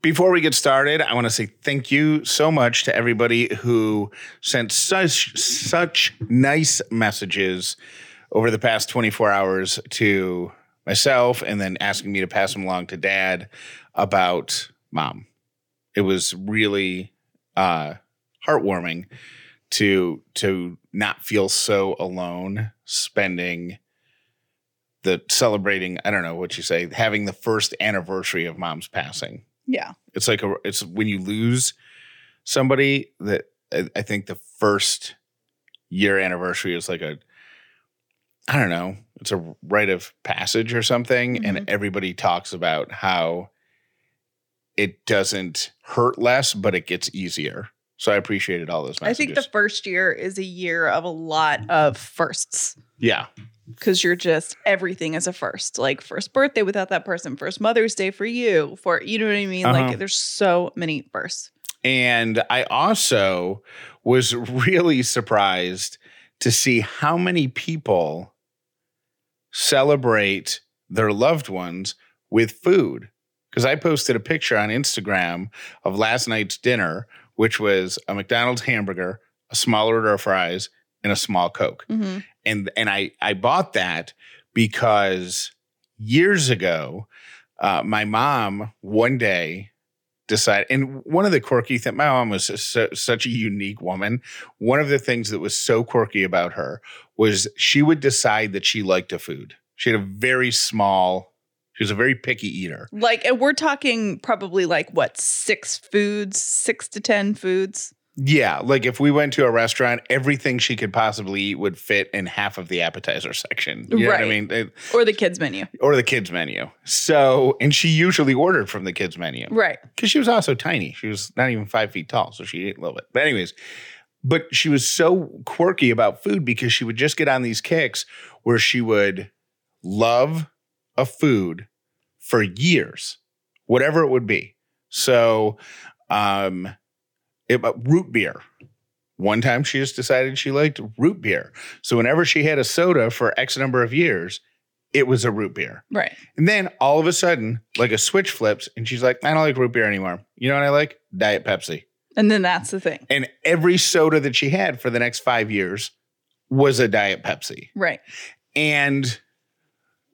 Before we get started, I want to say thank you so much to everybody who sent such such nice messages over the past 24 hours to myself and then asking me to pass them along to dad about mom. It was really uh, heartwarming to to not feel so alone spending the celebrating i don't know what you say having the first anniversary of mom's passing Yeah. it's like a it's when you lose somebody that I, I think the first year anniversary is like a i don't know it's a rite of passage or something and Mhm. everybody talks about how it doesn't hurt less but it gets easier so i appreciated all those messages. I think the first year is a year of a lot of firsts yeah because you're just everything is a first. Like first birthday without that person, first Mother's Day for you, for you know what I mean? Uh-huh. Like there's so many firsts. And I also was really surprised to see how many people celebrate their loved ones with food. Because I posted a picture on Instagram of last night's dinner, which was a McDonald's hamburger, a small order of fries, and a small Coke Mhm. And and I I bought that because years ago, uh, my mom one day decided, and one of the quirky things, my mom was su- such a unique woman. One of the things that was so quirky about her was she would decide that she liked a food. She had a very small. She was a very picky eater. Like, and we're talking probably like what six foods, six to ten foods. Yeah, like if we went to a restaurant, everything she could possibly eat would fit in half of the appetizer section. You know what I mean? It- or the kids menu. or the kids menu. So, and she usually ordered from the kids menu Right. because she was also tiny. She was not even five feet tall, so she ate a little bit. But anyways, but she was so quirky about food because she would just get on these kicks where she would love a food for years, whatever it would be. So, um, it, uh, root beer. One time she just decided she liked root beer. So whenever she had a soda for X number of years, it was a root beer. Right. And then all of a sudden, like a switch flips, and she's like, I don't like root beer anymore. You know what I like? Diet Pepsi. And then that's the thing. And every soda that she had for the next five years was a Diet Pepsi. Right. And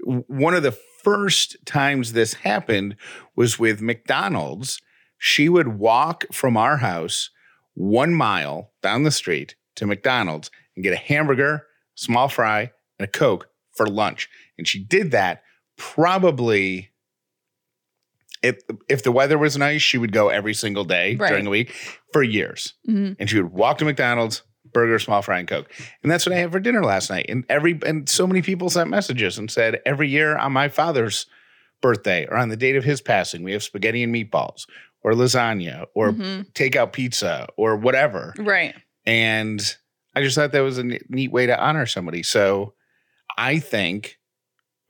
one of the first times this happened was with McDonald's. She would walk from our house one mile down the street to McDonald's and get a hamburger, small fry, and a Coke for lunch. And she did that probably if if the weather was nice, she would go every single day Right. during the week for years Mhm. and she would walk to McDonald's, burger, small fry, and Coke. And that's what I had for dinner last night. And every and so many people sent messages and said every year on my father's birthday or on the date of his passing, we have spaghetti and meatballs or lasagna or Mhm. takeout pizza or whatever. Right. And I just thought that was a neat way to honor somebody. So I think,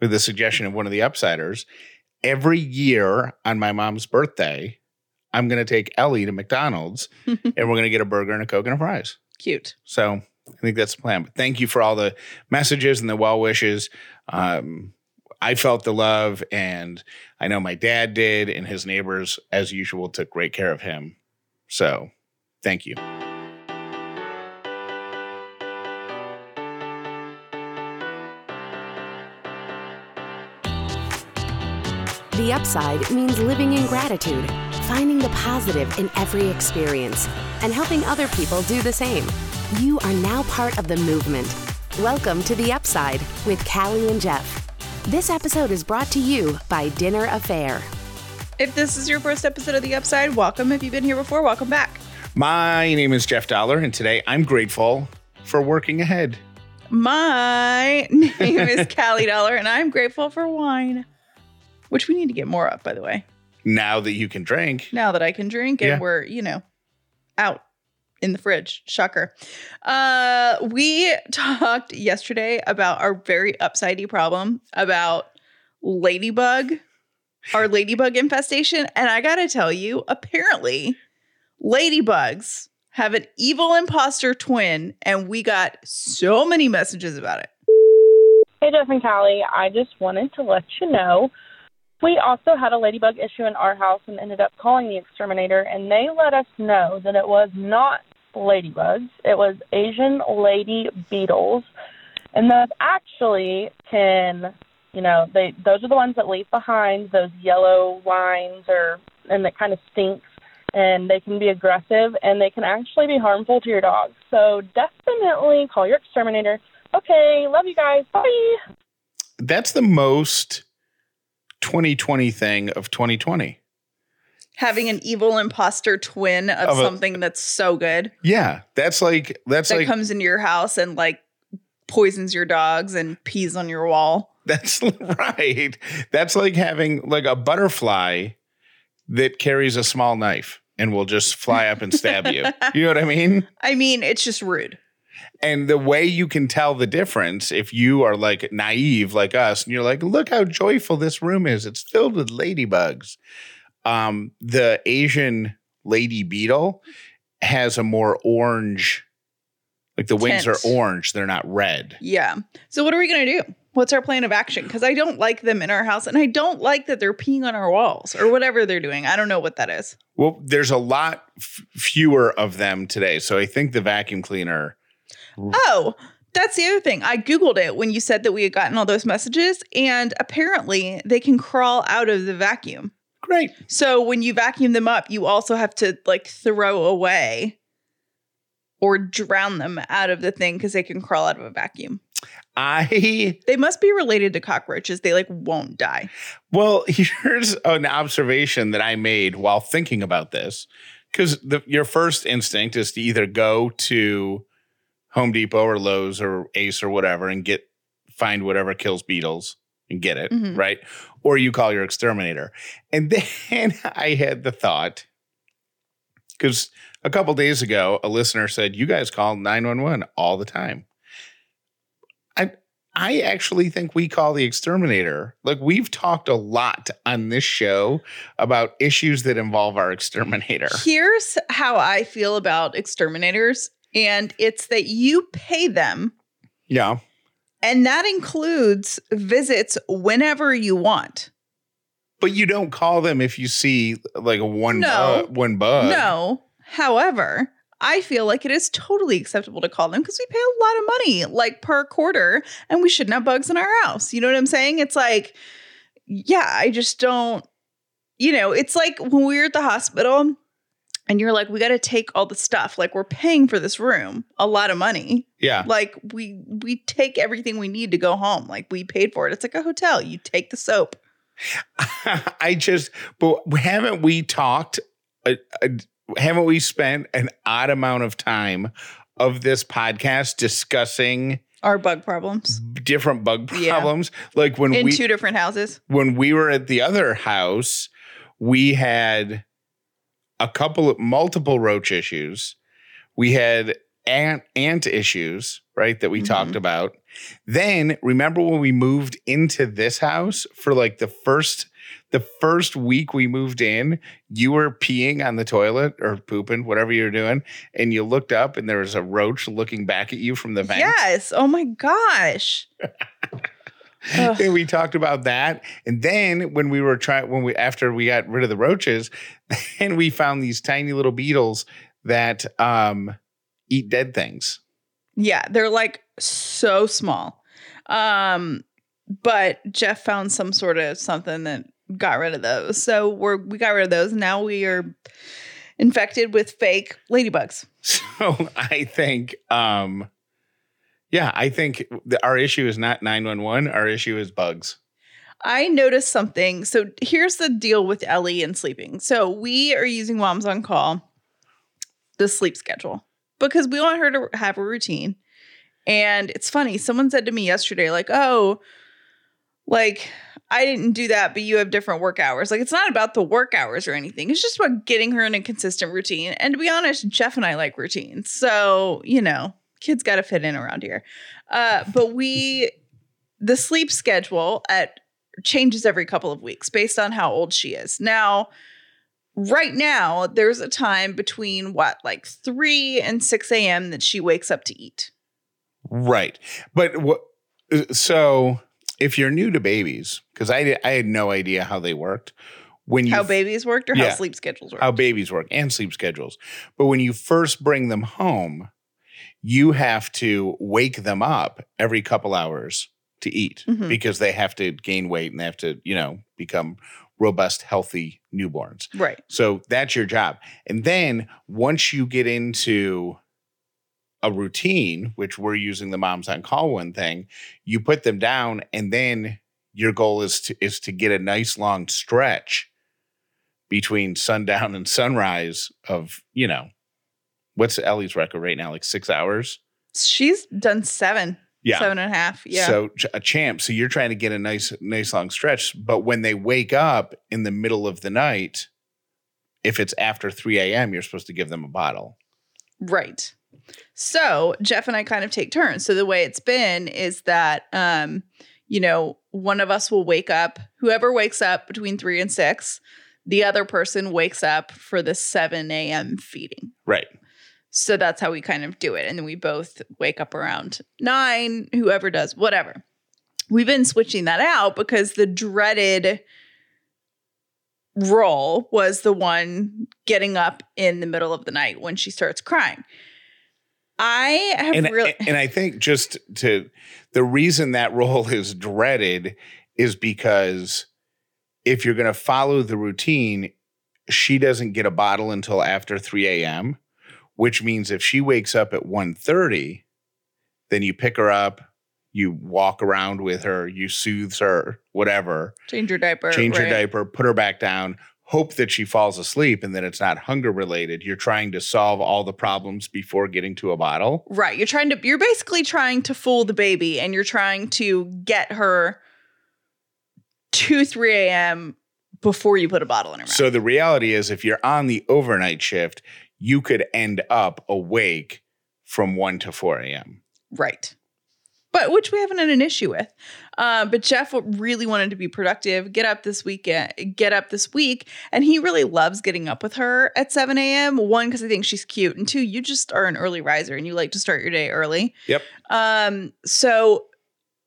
with the suggestion of one of the upsiders, every year on my mom's birthday, I'm going to take Ellie to McDonald's and we're going to get a burger and a Coke and a fries. Cute. So I think that's the plan. But thank you for all the messages and the well wishes. Um, I felt the love, and I know my dad did, and his neighbors, as usual, took great care of him. So thank you. The upside means living in gratitude, finding the positive in every experience, and helping other people do the same. You are now part of the movement. Welcome to The Upside with Callie and Jeff. This episode is brought to you by Dinner Affair. If this is your first episode of The Upside, welcome. If you've been here before, welcome back. My name is Jeff Dauler, and today I'm grateful for working ahead. My name is Callie Dauler, and I'm grateful for wine, which we need to get more of, by the way. Now that you can drink, Now that I can drink and Yeah. we're, you know, out in the fridge. Shocker. Uh, we talked yesterday about our very upsidey problem about ladybug, our ladybug infestation. And I got to tell you, apparently, ladybugs have an evil imposter twin, and we got so many messages about it. Hey, Jeff and Callie. I just wanted to let you know We also had a ladybug issue in our house and ended up calling the exterminator, and they let us know that it was not ladybugs, it was Asian lady beetles. And those actually can, you know, they those are the ones that leave behind those yellow lines or and that kind of stinks and they can be aggressive and they can actually be harmful to your dog. So definitely call your exterminator. Okay, love you guys. Bye. That's the most 2020 thing of 2020. Having an evil imposter twin of, Of a- something that's so good Yeah, that's like that's that like comes into your house and like poisons your dogs and pees on your wall. that's right. That's like having like a butterfly that carries a small knife and will just fly up and stab you. You know what I mean? I mean, it's just rude. And the way you can tell the difference if you are like naive like us and you're like, look how joyful this room is. It's filled with ladybugs. Um, the Asian lady beetle has a more orange, like the wings Tint. are orange, they're not red. Yeah. So what are we gonna do? What's our plan of action? Because I don't like them in our house, and I don't like that they're peeing on our walls or whatever they're doing. I don't know what that is. Well, there's a lot f- fewer of them today. So I think the vacuum cleaner. Oh, that's the other thing. I Googled it when you said that we had gotten all those messages, and apparently they can crawl out of the vacuum. Great. So when you vacuum them up, you also have to like throw away or drown them out of the thing because they can crawl out of a vacuum. I They must be related to cockroaches. They like won't die. Well, here's an observation that I made while thinking about this. Because your first instinct is to either go to Home Depot or Lowe's or Ace or whatever and get find whatever kills beetles and get it, Mhm. right? Or you call your exterminator. And then I had the thought, because a couple days ago, a listener said, You guys call 911 all the time. I I actually think we call the exterminator. Like we've talked a lot on this show about issues that involve our exterminator. Here's how I feel about exterminators, and it's that you pay them, Yeah. And that includes visits whenever you want. But you don't call them if you see like a one No. bug, one bug. no. However, I feel like it is totally acceptable to call them because we pay a lot of money, like per quarter, and we shouldn't have bugs in our house. You know what I'm saying? It's like, yeah, I just don't, you know, it's like when we were at the hospital and you're like, we got to take all the stuff. Like, we're paying for this room a lot of money. Yeah. Like, we we take everything we need to go home. Like, we paid for it. It's like a hotel. You take the soap. I just, but haven't we talked, uh, uh, haven't we spent an odd amount of time of this podcast discussing Our bug problems different bug Yeah. problems? Like when in we, two different houses. when we were at the other house, we had a couple of multiple roach issues. We had ant ant issues, right? That we Mhm. talked about. Then remember when we moved into this house for like the first the first week we moved in, you were peeing on the toilet or pooping, whatever you were doing, and you looked up and there was a roach looking back at you from the vent. Yes. Oh my gosh. And we talked about that. And then when we were trying, when we after we got rid of the roaches, then we found these tiny little beetles that um eat dead things. Yeah, they're like so small. Um, but Jeff found some sort of something that got rid of those. So we're we got rid of those. Now we are infected with fake ladybugs. So I think um yeah, I think the, our issue is not 911, our issue is bugs. I noticed something. So here's the deal with Ellie and sleeping. So we are using Moms on Call, the sleep schedule, because we want her to have a routine. And it's funny, someone said to me yesterday, like, oh, like I didn't do that, but you have different work hours. Like it's not about the work hours or anything. It's just about getting her in a consistent routine. And to be honest, Jeff and I like routines. So, you know, kids got to fit in around here. Uh, but we, the sleep schedule at changes every couple of weeks based on how old she is. Now, right now, there's a time between what, like 3 and 6 a.m. that she wakes up to eat. Right. But what so if you're new to babies, because I I had no idea how they worked. When you how babies worked or Yeah. how sleep schedules work. how babies work and sleep schedules. But when you first bring them home, you have to wake them up every couple hours to eat Mhm. because they have to gain weight and they have to, you know, become robust, healthy newborns. right. So that's your job. And then once you get into a routine, which we're using the moms on call one thing, you put them down and then your goal is to is to get a nice long stretch between sundown and sunrise of, you know, what's Ellie's record right now? Like six hours? She's done seven, Yeah. seven and a half. Yeah. So a champ. So you're trying to get a nice, nice long stretch. But when they wake up in the middle of the night, if it's after 3 a.m., you're supposed to give them a bottle. Right. So Jeff and I kind of take turns. So the way it's been is that um, you know, one of us will wake up, whoever wakes up between three and six, the other person wakes up for the 7 a.m. feeding. Right. So that's how we kind of do it. And then we both wake up around nine, whoever does, whatever. We've been switching that out because the dreaded role was the one getting up in the middle of the night when she starts crying. I have And, really and I think just to the reason that role is dreaded is because if you're going to follow the routine, she doesn't get a bottle until after 3 a.m., which means if she wakes up at 1.30, then you pick her up, you walk around with her, you soothe her, whatever, change your diaper. change her right. diaper, put her back down, hope that she falls asleep and that it's not hunger related. You're trying to solve all the problems before getting to a bottle. Right. You're trying to you're basically trying to fool the baby and you're trying to get her to 3 a.m. before you put a bottle in her mouth. So the reality is, if you're on the overnight shift, you could end up awake from 1 to 4 a.m. Right. But which we haven't had an issue with. Uh, but Jeff really wanted to be productive, get up this weekend, get up this week, and he really loves getting up with her at 7 a.m. One, because I think she's cute, and two, you just are an early riser and you like to start your day early. Yep. Um, so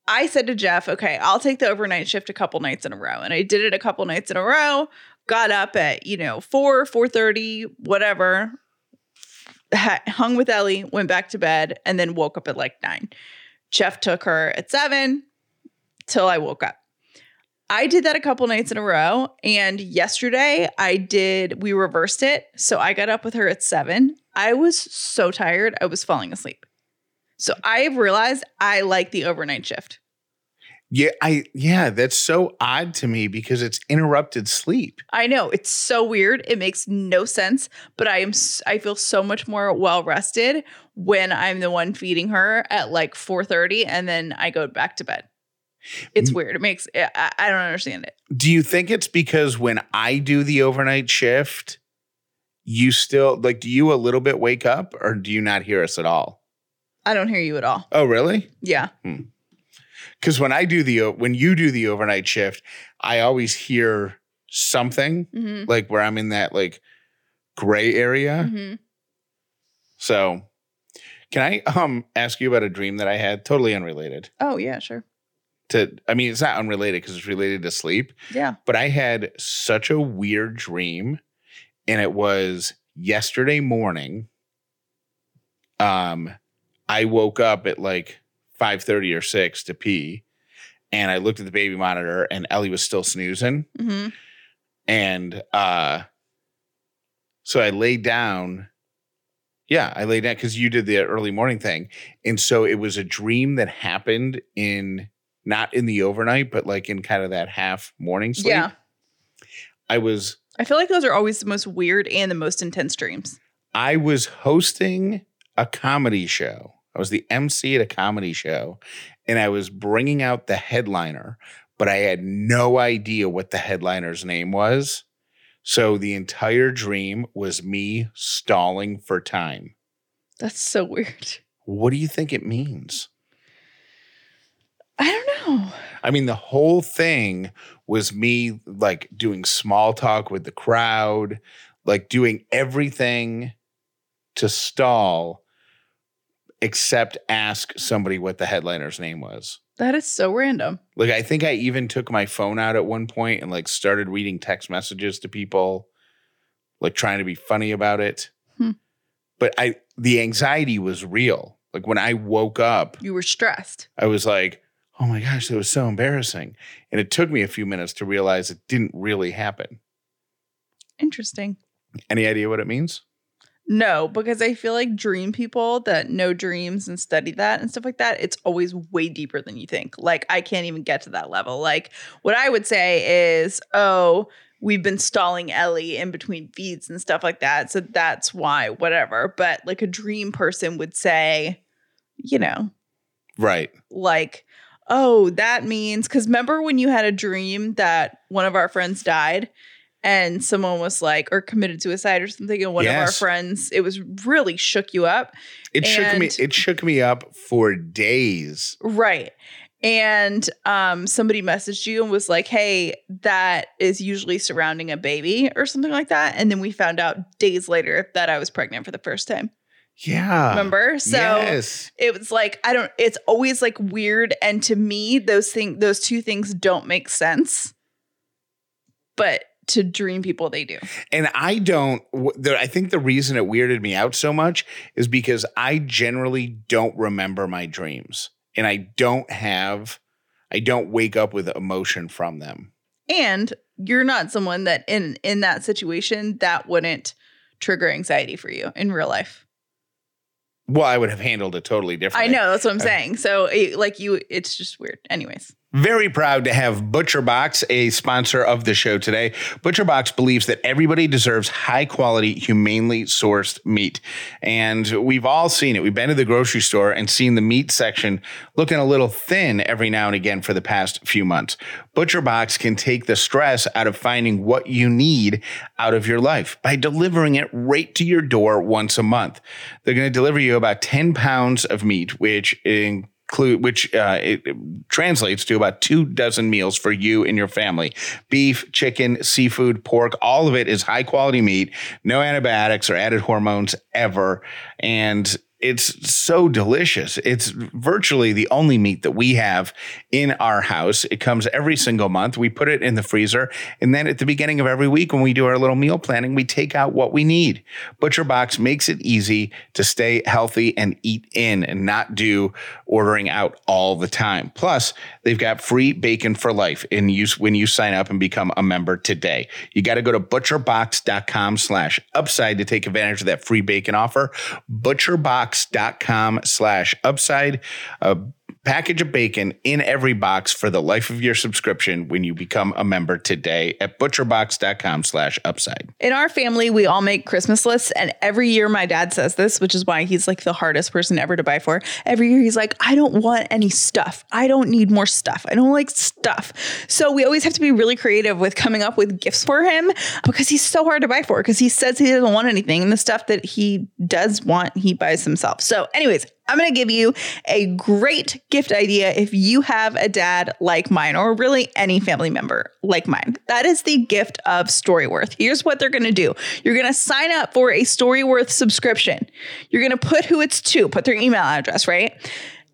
I said to Jeff, okay, I'll take the overnight shift a couple nights in a row. And I did it a couple nights in a row, got up at, you know, 4, 4:30, whatever, ha- hung with Ellie, went back to bed, and then woke up at like 9. Jeff took her at 7 till I woke up. I did that a couple nights in a row. And yesterday I did, we reversed it. So I got up with her at seven. I was so tired, I was falling asleep. So I've realized I like the overnight shift. Yeah, I yeah, that's so odd to me because it's interrupted sleep. I know it's so weird. It makes no sense, but I am I feel so much more well rested when I'm the one feeding her at like 4:30 and then I go back to bed. It's weird. It makes I, I don't understand it. Do you think it's because when I do the overnight shift, you still like do you a little bit wake up or do you not hear us at all? I don't hear you at all. Oh, really? Yeah. Hmm. Cuz when I do the when you do the overnight shift, I always hear something hmm like where I'm in that like gray area. hmm So, can I um ask you about a dream that I had totally unrelated? Oh yeah, sure. To I mean, it's not unrelated because it's related to sleep, Yeah. but I had such a weird dream and it was yesterday morning. Um I woke up at like 5:30 or 6 to pee and I looked at the baby monitor and Ellie was still snoozing hmm and uh so I laid down. Yeah, I laid down because you did the early morning thing. And so it was a dream that happened in not in the overnight, but like in kind of that half morning sleep. Yeah. I was I feel like those are always the most weird and the most intense dreams. I was hosting a comedy show. I was the MC at a comedy show and I was bringing out the headliner, but I had no idea what the headliner's name was. So the entire dream was me stalling for time. That's so weird. What do you think it means? I don't know. I mean, the whole thing was me like doing small talk with the crowd, like doing everything to stall except ask somebody what the headliner's name was. That is so random. Like I think I even took my phone out at one point and like started reading text messages to people, like trying to be funny about it. Hmm. But I the anxiety was real. Like when I woke up, You were stressed. I was like, "Oh my gosh, that was so embarrassing." And it took me a few minutes to realize it didn't really happen. Interesting. Any idea what it means? No, because I feel like dream people that know dreams and study that and stuff like that, it's always way deeper than you think. Like, I can't even get to that level. Like, what I would say is, oh, we've been stalling Ellie in between feeds and stuff like that. So that's why, whatever. But like a dream person would say, you know, Right. like, oh, that means because remember when you had a dream that one of our friends died and someone was like, or committed suicide or something, and one of our friends, it was really shook you up. It shook me it shook me up for days. Right. And um, somebody messaged you and was like, hey, that is usually surrounding a baby or something like that. And then we found out days later that I was pregnant for the first time. Yeah. Remember? So yes. it was like i don't it's always like weird and to me those things those two things don't make sense but to dream people they do. And I don't, I think the reason it weirded me out so much is because I generally don't remember my dreams. And I don't have, I don't wake up with emotion from them. and you're not someone that in in that situation that wouldn't trigger anxiety for you in real life. Well, I would have handled it totally differently. i know that's what i'm saying. So it, like you it's just weird. Anyways Very proud to have ButcherBox, a sponsor of the show today. ButcherBox believes that everybody deserves high quality, humanely sourced meat. And we've all seen it. We've been to the grocery store and seen the meat section looking a little thin every now and again for the past few months. ButcherBox can take the stress out of finding what you need out of your life by delivering it right to your door once a month. They're going to deliver you about 10 pounds of meat, which in include which uh, it, translates to about two dozen meals for you and your family. Beef chicken seafood pork all of it is high quality meat. No antibiotics or added hormones ever. And it's so delicious. It's virtually the only meat that we have in our house. It comes every single month. We put it in the freezer. And then at the beginning of every week, when we do our little meal planning, we take out what we need. ButcherBox makes it easy to stay healthy and eat in and not do ordering out all the time. Plus, they've got free bacon for life in use when you sign up and become a member today. You got to go to butcherbox.com slash upside to take advantage of that free bacon offer. Butcherbox.com slash upside. A package of bacon in every box for the life of your subscription when you become a member today at butcherbox.com slash upside. In our family, we all make Christmas lists, and every year my dad says this, which is why he's like the hardest person ever to buy for. Every year he's like, I don't want any stuff. I don't need more stuff. I don't like stuff. So we always have to be really creative with coming up with gifts for him because he's so hard to buy for because he says he doesn't want anything. And the stuff that he does want, he buys himself. So, anyways, I'm going to give you a great gift idea if you have a dad like mine, or really any family member like mine. That is the gift of Storyworth. Here's what they're going to do you're going to sign up for a Storyworth subscription. You're going to put who it's to, put their email address, right?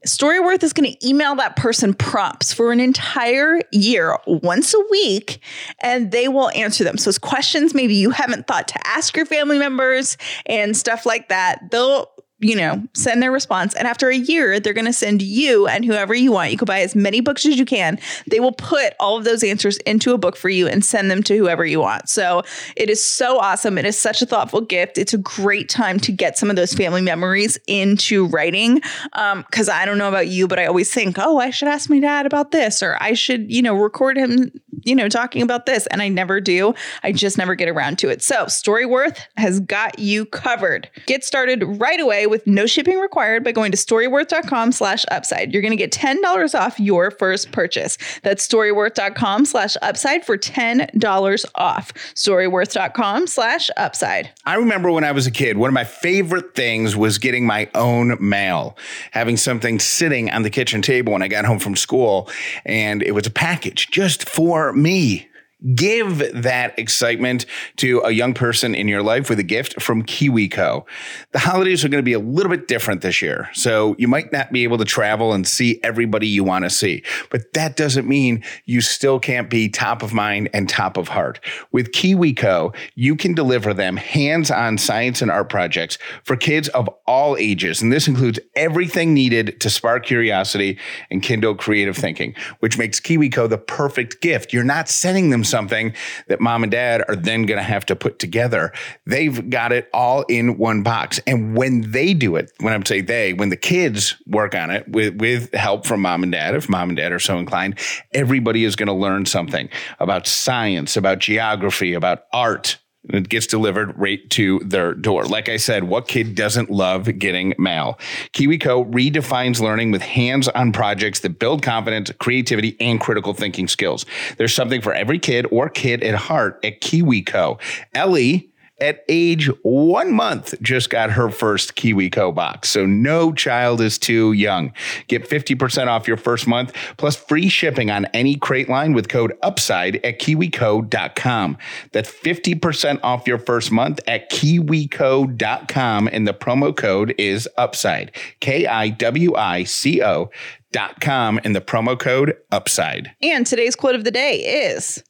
Storyworth is going to email that person prompts for an entire year, once a week, and they will answer them. So it's questions maybe you haven't thought to ask your family members and stuff like that. They'll you know, send their response. And after a year, they're going to send you and whoever you want. You can buy as many books as you can. They will put all of those answers into a book for you and send them to whoever you want. So it is so awesome. It is such a thoughtful gift. It's a great time to get some of those family memories into writing. Um, cause I don't know about you, but I always think, oh, I should ask my dad about this, or I should, you know, record him, you know, talking about this. And I never do. I just never get around to it. So Storyworth has got you covered. Get started right away with no shipping required by going to storyworth.com slash upside. You're going to get $10 off your first purchase. That's storyworth.com slash upside for $10 off. Storyworth.com slash upside. I remember when I was a kid, one of my favorite things was getting my own mail, having something sitting on the kitchen table when I got home from school, and it was a package just for me. Give that excitement to a young person in your life with a gift from KiwiCo. The holidays are going to be a little bit different this year. So you might not be able to travel and see everybody you want to see, but that doesn't mean you still can't be top of mind and top of heart. With KiwiCo, you can deliver them hands on science and art projects for kids of all ages. And this includes everything needed to spark curiosity and kindle creative thinking, which makes KiwiCo the perfect gift. You're not sending them something that mom and dad are then going to have to put together. They've got it all in one box. And when they do it, when I'm saying they, when the kids work on it with, with help from mom and dad, if mom and dad are so inclined, everybody is going to learn something about science, about geography, about art, it gets delivered right to their door. Like I said, what kid doesn't love getting mail? KiwiCo redefines learning with hands on projects that build confidence, creativity, and critical thinking skills. There's something for every kid or kid at heart at KiwiCo. Ellie at age one month just got her first KiwiCo box. So no child is too young. Get 50% off your first month plus free shipping on any crate line with code UPSIDE at kiwico.com. That's 50% off your first month at kiwico.com and the promo code is UPSIDE. K I W I C O dot com and the promo code UPSIDE. And today's quote of the day is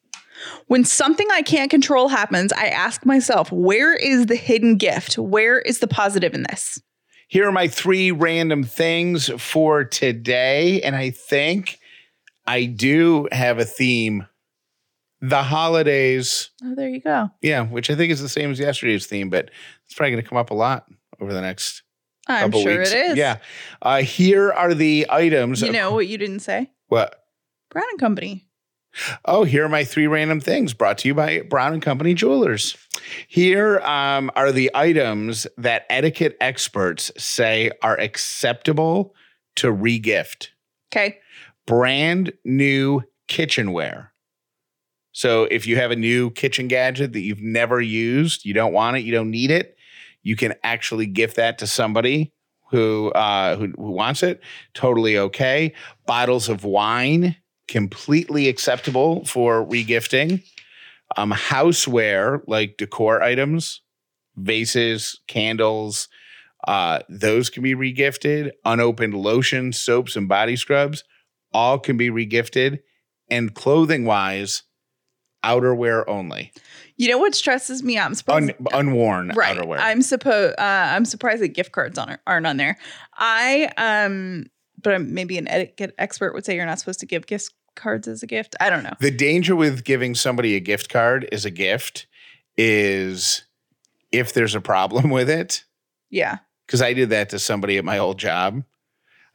When something I can't control happens, I ask myself, where is the hidden gift? Where is the positive in this? Here are my three random things for today. And I think I do have a theme. The holidays. Oh, there you go. Yeah, which I think is the same as yesterday's theme, but it's probably going to come up a lot over the next I'm couple sure weeks. it is. Yeah. Uh, here are the items. You know what you didn't say? what? Brown and Company. Oh, here are my three random things brought to you by Brown and Company Jewelers. Here um, are the items that etiquette experts say are acceptable to regift. Okay. Brand new kitchenware. So if you have a new kitchen gadget that you've never used, you don't want it, you don't need it, you can actually gift that to somebody who uh, who, who wants it. Totally okay. Bottles of wine, completely acceptable for regifting. Um, houseware like decor items, vases, candles, uh, those can be regifted. Unopened lotions, soaps, and body scrubs, all can be regifted. And clothing wise, outerwear only, You know what stresses me out? I'm supposed Un- unworn right. outerwear. I'm supposed. Uh, I'm surprised that gift cards on aren't on there. I um, but I'm- maybe an etiquette expert would say you're not supposed to give gift cards as a gift. I don't know. The danger with giving somebody a gift card as a gift is if there's a problem with it. Yeah. Because I did that to somebody at my old job.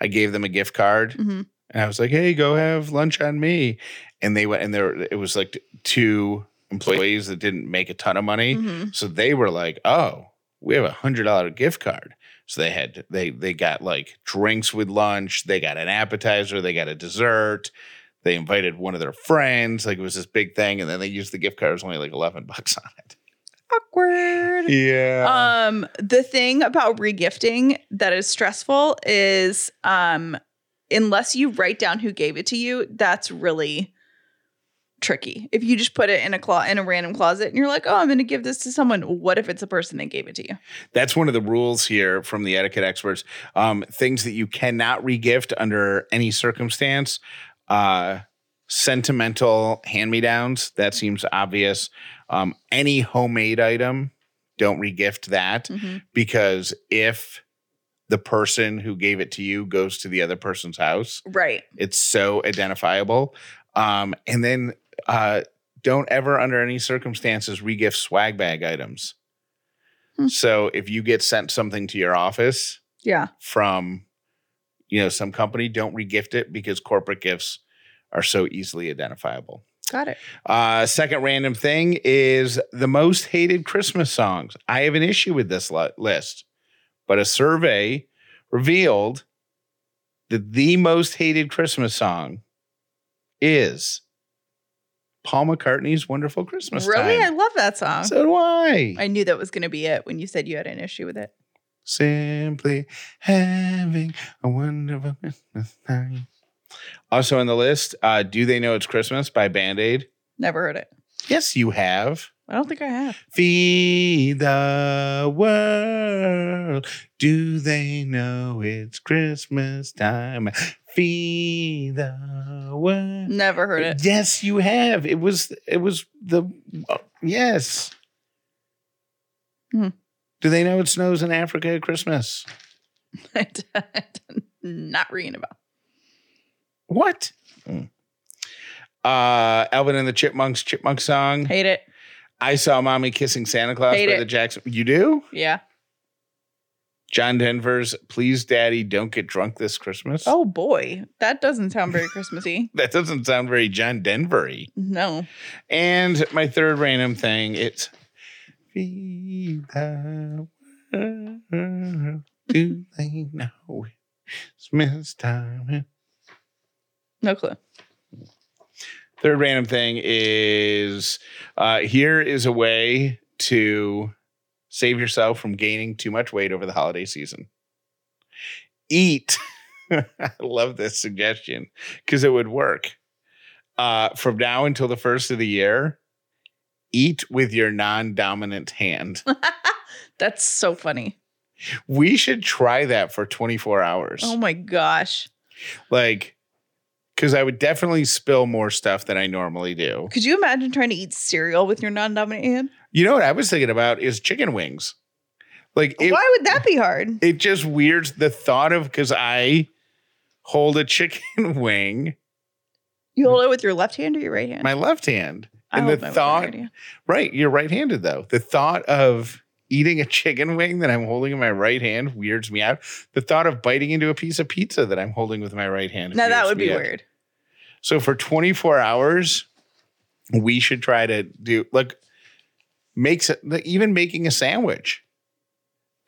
I gave them a gift card hmm and I was like, hey, go have lunch on me. And they went, and there it was like two employees that didn't make a ton of money. hmm So they were like, oh, we have a hundred dollar gift card. So they had they they got like drinks with lunch, they got an appetizer, they got a dessert. They invited one of their friends, like it was this big thing, and then they used the gift card. It was only like eleven bucks on it. Awkward. Yeah. Um, the thing about regifting that is stressful is um, unless you write down who gave it to you, that's really tricky. If you just put it in a clo- in a random closet and you're like, "Oh, I'm going to give this to someone," what if it's a person that gave it to you? That's one of the rules here from the etiquette experts. Um, things that you cannot regift under any circumstance. Uh, sentimental hand me downs. That seems obvious. Um, any homemade item, don't regift that Mhm. because if the person who gave it to you goes to the other person's house, Right. it's so identifiable. Um, and then uh, don't ever, under any circumstances, regift swag bag items. Hmm. So if you get sent something to your office Yeah. from, you know, some company, don't regift it because corporate gifts are so easily identifiable. Got it. Uh, second random thing is the most hated Christmas songs. I have an issue with this li- list, but a survey revealed that the most hated Christmas song is Paul McCartney's "Wonderful Christmas song. really, I love that song. so do I. I knew that was going to be it when you said you had an issue with it. Simply having a wonderful Christmas time. Also on the list, uh, "Do They Know It's Christmas" by Band Aid. Never heard it. Yes, you have. I don't think I have. Feed the world. Do they know it's Christmas time? Feed the world. Never heard it. Yes, you have. It was. It was the. yes. Hmm. Do they know it snows in Africa at Christmas? Not ringing a bell. What? Hmm. Uh, Alvin and the Chipmunks Chipmunk song. Hate it. I saw mommy kissing Santa Claus Hate by it. the Jackson. You do? Yeah. John Denver's Please Daddy Don't Get Drunk This Christmas. Oh boy, that doesn't sound very Christmassy. That doesn't sound very John Denver-y. No. And my third random thing, it's Feed the world. Do they know it's Christmas time? No clue. Third random thing is uh, here is a way to save yourself from gaining too much weight over the holiday season. Eat. I love this suggestion because it would work. Uh, from now until the first of the year, eat with your non dominant hand. That's so funny. we should try that for 24 hours. Oh my gosh. like, because I would definitely spill more stuff than I normally do. Could you imagine trying to eat cereal with your non-dominant hand? You know what I was thinking about is chicken wings. Like it, Why would that be hard? it just weirds the thought of because I hold a chicken wing, You hold it with your left hand or your right hand? my left hand, I and the mine with my thought, right You're right-handed though. The thought of eating a chicken wing that I'm holding in my right hand weirds me out. The thought of biting into a piece of pizza that I'm holding with my right hand. Now that would be out. weird. So for 24 hours, we should try to do like makes it even making a sandwich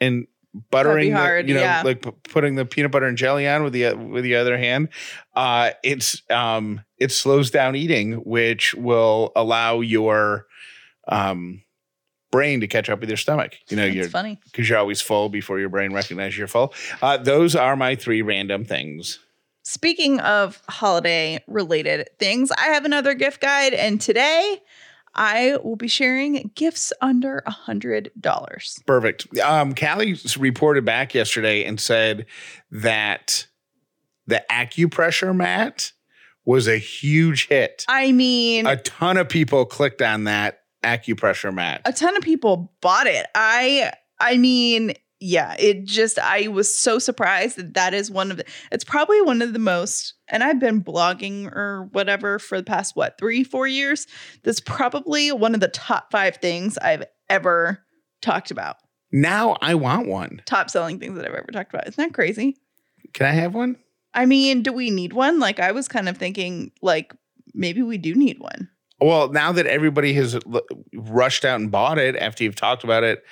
and buttering, the- hard, you know, yeah. like p- putting the peanut butter and jelly on with the with the other hand. Uh, it's um, it slows down eating, which will allow your um brain to catch up with your stomach. You know, That's you're funny. because you're always full before your brain recognizes you're full. Uh, those are my three random things. Speaking of holiday related things, I have another gift guide, and today I will be sharing gifts under a hundred dollars. Perfect. Um, Callie reported back yesterday and said that the acupressure mat was a huge hit. I mean, A ton of people clicked on that acupressure mat. a ton of people bought it. I I mean, yeah, it just I was so surprised that that is one of the it's probably one of the most and I've been blogging or whatever for the past what, 3 4 years. That's probably one of the top 5 things I've ever talked about. Now I want one. Top selling things that I've ever talked about. Isn't that crazy? Can I have one? I mean, do we need one? Like I was kind of thinking like maybe we do need one. Well, now that everybody has l- rushed out and bought it after you've talked about it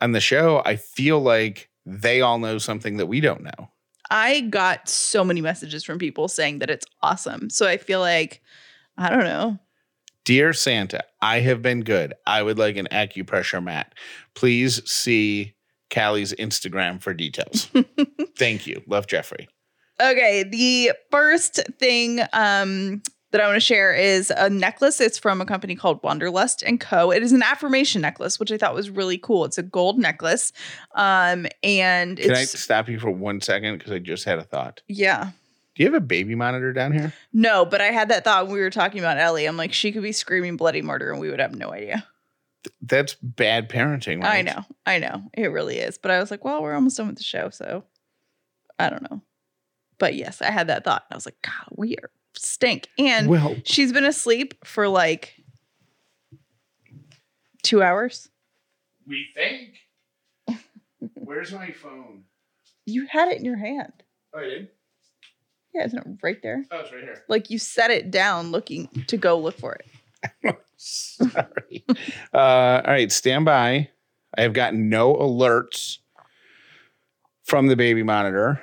on the show, I feel like they all know something that we don't know. I got so many messages from people saying that it's awesome. So I feel like I don't know. Dear Santa, I have been good. I would like an acupressure mat. Please see Callie's Instagram for details. Thank you. Love Jeffrey. Okay, the first thing um that I want to share is a necklace. It's from a company called Wanderlust and Co. It is an affirmation necklace, which I thought was really cool. It's a gold necklace. Um and Can I stop you for one second? Because I just had a thought. yeah. Do you have a baby monitor down here? No, but I had that thought when we were talking about Ellie. I'm like, she could be screaming bloody murder and we would have no idea. That's bad parenting. I know. I know. It really is. But I was like, well, we're almost done with the show, so I don't know. But yes, I had that thought. and I was like, God, we are stink. And Well, she's been asleep for like two hours. we think. Where's my phone? You had it in your hand. Oh, I did? Yeah, isn't it right there? Oh, it's right here. Like you set it down looking to go look for it. Sorry. uh, all right, stand by. I have gotten no alerts from the baby monitor.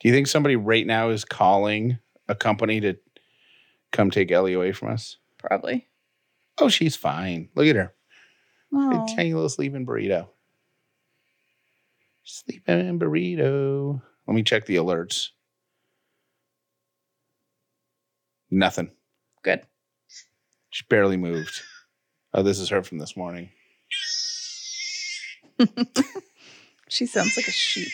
Do you think somebody right now is calling a company to come take Ellie away from us? Probably. Oh, she's fine. Look at her. Oh. A tiny little sleeping burrito. Sleeping burrito. Let me check the alerts. Nothing. Good. She barely moved. Oh, this is her from this morning. She sounds like a sheep.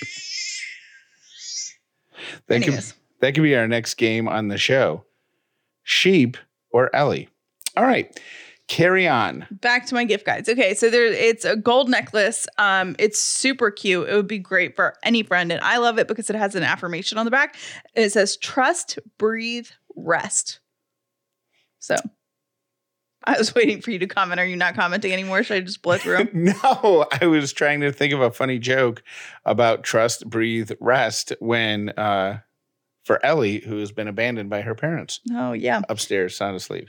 That could, that could be our next game on the show. Sheep or Ellie. All right. Carry on. Back to my gift guides. Okay, so there it's a gold necklace. Um, it's super cute. It would be great for any friend, and I love it because it has an affirmation on the back. It says trust, breathe, rest. So I was waiting for you to comment. Are you not commenting anymore? Should I just blow through 'em? no, I was trying to think of a funny joke about trust, breathe, rest when uh for Ellie, who has been abandoned by her parents Oh yeah. upstairs, sound asleep.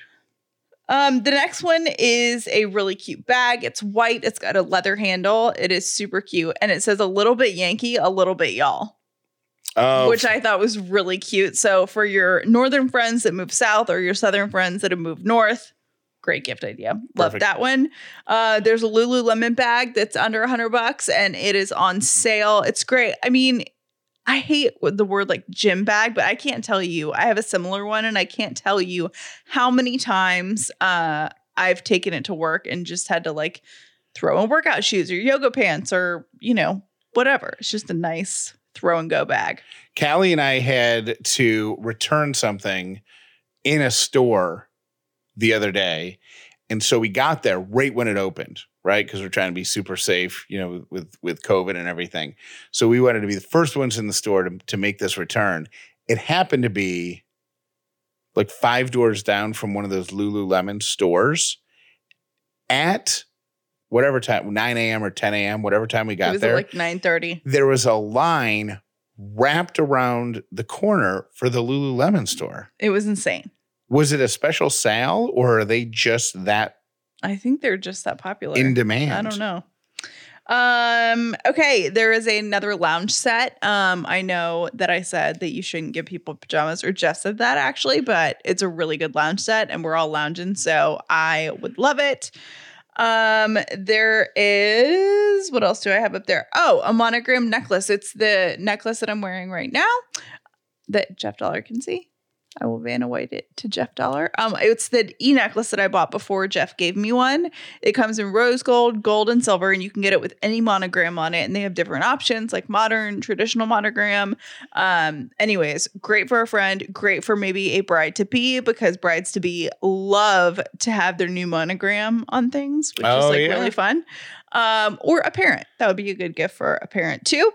Um, the next one is a really cute bag. It's white. It's got a leather handle. It is super cute, and it says a little bit Yankee, a little bit y'all. Oh, which I thought was really cute. So for your northern friends that move south or your southern friends that have moved north, great gift idea. Love that one. Uh, there's a Lululemon bag that's under a hundred bucks and it is on sale. It's great. I mean, I hate the word like gym bag, but I can't tell you. I have a similar one and I can't tell you how many times uh, I've taken it to work and just had to like throw in workout shoes or yoga pants or, you know, whatever. It's just a nice throw and go bag. Callie and I had to return something in a store the other day. And so we got there right when it opened, right? Because we're trying to be super safe, you know, with with COVID and everything. So we wanted to be the first ones in the store to, to make this return. It happened to be like five doors down from one of those Lululemon stores at whatever time, 9 a.m. or 10 a.m., whatever time we got was there like 9:30. there was a line wrapped around the corner for the Lululemon store. It was insane. Was it a special sale or are they just that I think they're just that popular. in demand? I don't know. Um, okay, there is another lounge set. Um, I know that I said that you shouldn't give people pajamas, or Jeff said that actually, but it's a really good lounge set and we're all lounging, so I would love it. Um, there is what else do I have up there? Oh, a monogram necklace. It's the necklace that I'm wearing right now that Jeff Dauler can see. I will Vanna White it to Jeff Dauler. Um, it's the e necklace that I bought before Jeff gave me one. It comes in rose gold, gold, and silver, and you can get it with any monogram on it. And they have different options like modern, traditional monogram. Um, anyways, great for a friend, great for maybe a bride to be because brides to be love to have their new monogram on things, which is Oh, like yeah. really fun. Um, or a parent. That would be a good gift for a parent too.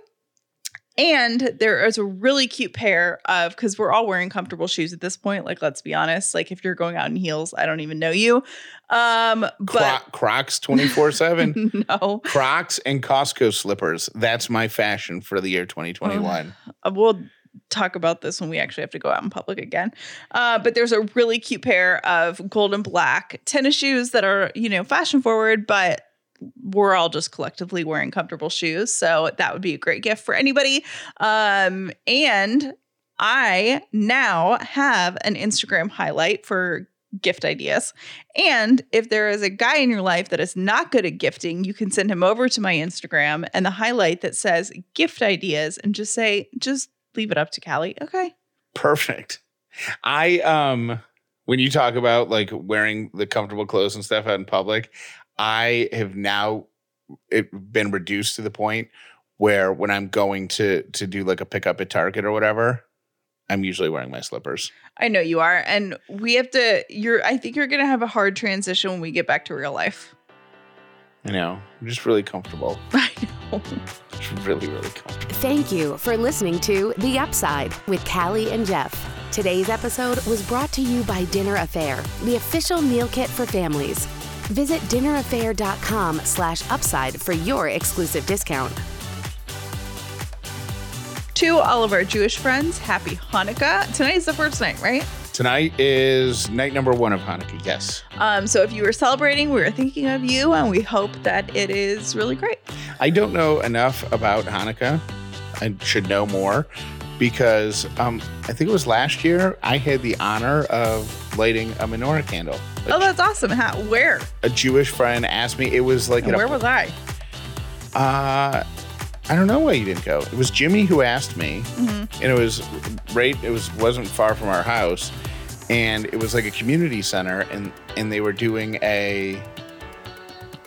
And there is a really cute pair of because we're all wearing comfortable shoes at this point. Like, let's be honest. Like, if you're going out in heels, I don't even know you. Um, but Crocs 24 7. no, Crocs and Costco slippers. That's my fashion for the year 2021. Uh, we'll talk about this when we actually have to go out in public again. Uh, but there's a really cute pair of gold and black tennis shoes that are, you know, fashion forward, but we're all just collectively wearing comfortable shoes. So that would be a great gift for anybody. Um, and I now have an Instagram highlight for gift ideas. And if there is a guy in your life that is not good at gifting, you can send him over to my Instagram and the highlight that says gift ideas and just say, just leave it up to Callie. Okay. Perfect. I um when you talk about like wearing the comfortable clothes and stuff out in public, I have now it been reduced to the point where when I'm going to to do like a pickup at Target or whatever, I'm usually wearing my slippers. I know you are. And we have to, you're, I think you're going to have a hard transition when we get back to real life. I know, I'm just really comfortable. I know. Just really, really comfortable. Thank you for listening to The Upside with Callie and Jeff. Today's episode was brought to you by Dinner Affair, the official meal kit for families. Visit dinneraffair.com slash upside for your exclusive discount. To all of our Jewish friends, happy Hanukkah. Tonight's the first night, right? Tonight is night number one of Hanukkah. Yes. Um, so if you were celebrating, we were thinking of you and we hope that it is really great. I don't know enough about Hanukkah. I should know more because um, I think it was last year I had the honor of lighting a menorah candle. Oh, that's awesome. How, where? a Jewish friend asked me. It was like at a- where was I? uh, I don't know why you didn't go. It was Jimmy who asked me, Mm-hmm. and it was right. It was wasn't far from our house, and it was like a community center, and and they were doing a.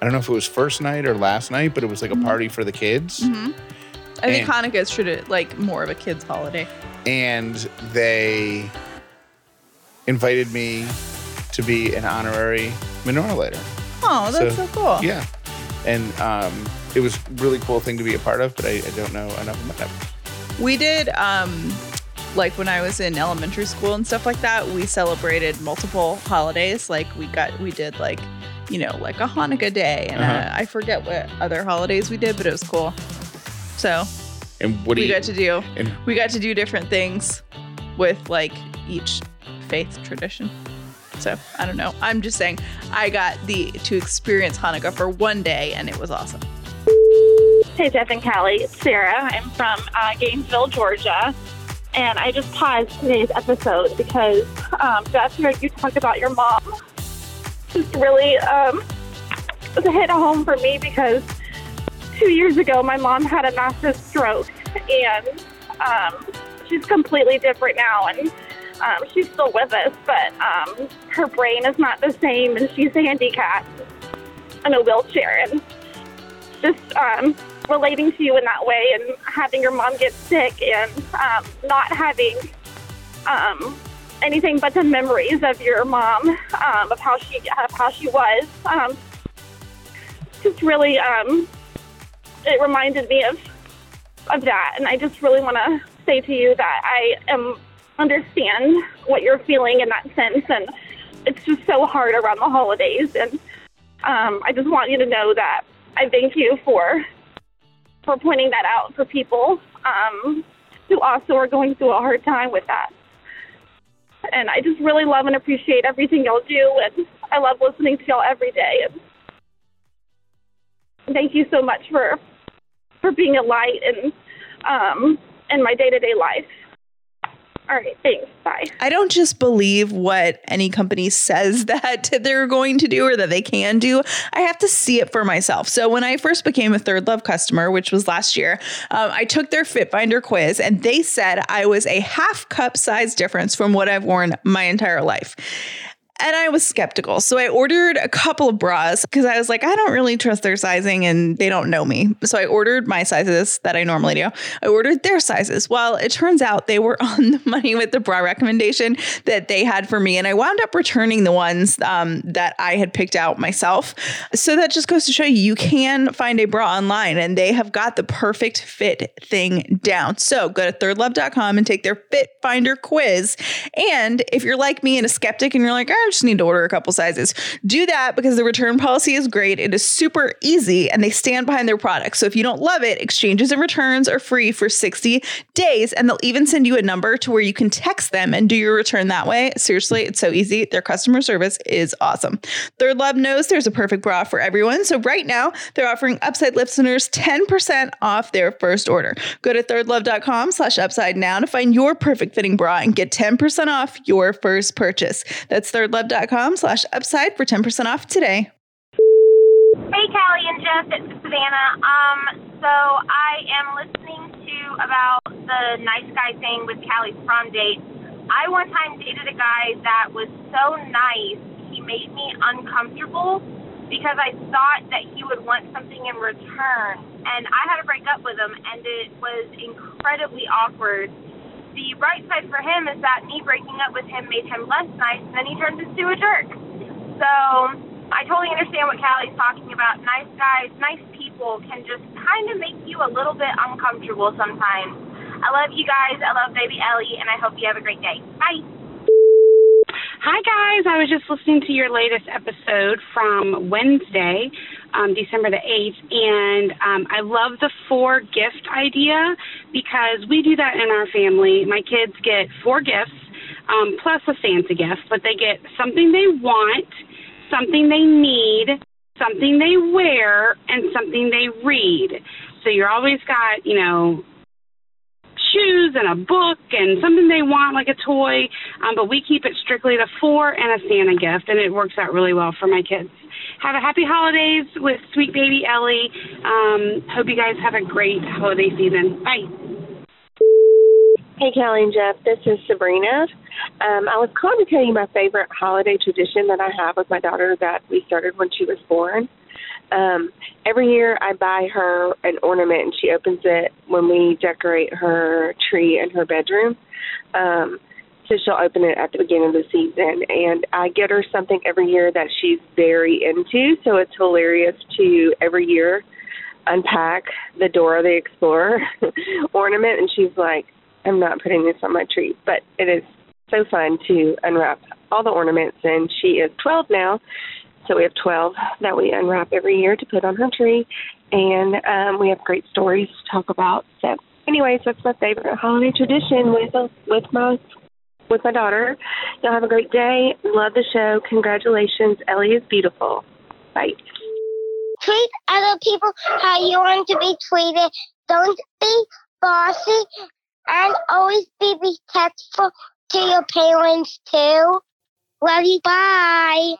I don't know if it was first night or last night, but it was like a party for the kids. hmm I think And- Hanukkah is treated like more of a kids' holiday. and they invited me to be an honorary menorah lighter. Oh, that's so, So, cool. Yeah, and um, it was really cool thing to be a part of, but I, I don't know enough about it. We did um like when I was in elementary school and stuff like that, we celebrated multiple holidays. Like we got we did like, you know, like a Hanukkah day and Uh-huh. I forget what other holidays we did, but it was cool. So, And what do we you? got to do and we got to do different things with like each faith tradition. So, I don't know. I'm just saying I got the to experience Hanukkah for one day and it was awesome. Hey, Jeff and Callie. It's Sarah. I'm from uh, Gainesville, Georgia. And I just paused today's episode because, um, Jeff, hearing you talk about your mom just really um, was a hit home for me because two years ago, my mom had a massive stroke and um, she's completely different now. And um, she's still with us, but um, her brain is not the same and she's handicapped in a wheelchair. And just um, relating to you in that way and having your mom get sick and um, not having um, anything but the memories of your mom um, of how she of how she was um, just really um, it reminded me of of that and I just really want to say to you that I am understand what you're feeling in that sense and it's just so hard around the holidays and um, I just want you to know that I thank you for for pointing that out for people um, who also are going through a hard time with that. And I just really love and appreciate everything y'all do, and I love listening to y'all every day. And thank you so much for for being a light and um, in my day to day life. All right, thanks. Bye. I don't just believe what any company says that they're going to do or that they can do. I have to see it for myself. So when I first became a Third Love customer, which was last year, um, I took their Fit Finder quiz, and they said I was a half cup size difference from what I've worn my entire life. And I was skeptical. So I ordered a couple of bras because I was like, I don't really trust their sizing and they don't know me. So I ordered my sizes that I normally do. I ordered their sizes. Well, it turns out they were on the money with the bra recommendation that they had for me. And I wound up returning the ones um, that I had picked out myself. So that just goes to show you, you can find a bra online and they have got the perfect fit thing down. So go to thirdlove.com and take their fit finder quiz. And if you're like me and a skeptic and you're like, I just need to order a couple sizes, do that because the return policy is great. It is super easy and they stand behind their products. So if you don't love it, exchanges and returns are free for 60 days. And they'll even send you a number to where you can text them and do your return that way. Seriously, it's so easy. Their customer service is awesome. Third Love knows there's a perfect bra for everyone. So right now, they're offering Upside listeners 10% off their first order. Go to thirdlove.com slash upside now to find your perfect fitting bra and get 10% off your first purchase. That's thirdlove.com slash upside for 10% off today. Hey, Callie and Jeff, it's Savannah. Um, so I am listening to about the nice guy thing with Callie's prom date. I one time dated a guy that was so nice, he made me uncomfortable because I thought that he would want something in return. And I had to break up with him, and it was incredibly awkward. The bright side for him is that me breaking up with him made him less nice, and then he turned into a jerk. So I totally understand what Callie's talking about. Nice guys, nice people can just kind of make you a little bit uncomfortable sometimes. I love you guys. I love baby Ellie, and I hope you have a great day. Bye. Hi, guys. I was just listening to your latest episode from Wednesday, um, December the 8th, and um, I love the four gift idea because we do that in our family. My kids get four gifts um, plus a Santa gift, but they get something they want, something they need, something they wear, and something they read. So you're always got, you know, shoes and a book and something they want, like a toy. Um, but we keep it strictly to four and a Santa gift, and it works out really well for my kids. Have a happy holidays with sweet baby Ellie. Um, hope you guys have a great holiday season. Bye. Hey, Callie and Jeff. This is Sabrina. Um, I was calling to tell you my favorite holiday tradition that I have with my daughter that we started when she was born. Um, every year I buy her an ornament and she opens it when we decorate her tree in her bedroom. Um, so she'll open it at the beginning of the season. And I get her something every year that she's very into. So it's hilarious to every year unpack the Dora the Explorer ornament. And she's like, I'm not putting this on my tree. But it is so fun to unwrap all the ornaments. And she is 12 now. So we have 12 that we unwrap every year to put on her tree. And um, we have great stories to talk about. So, anyways, that's my favorite holiday tradition with with my with my daughter. Y'all have a great day. Love the show. Congratulations. Ellie is beautiful. Bye. Treat other people how you want to be treated. Don't be bossy and always be respectful to your parents too. Love you. Bye.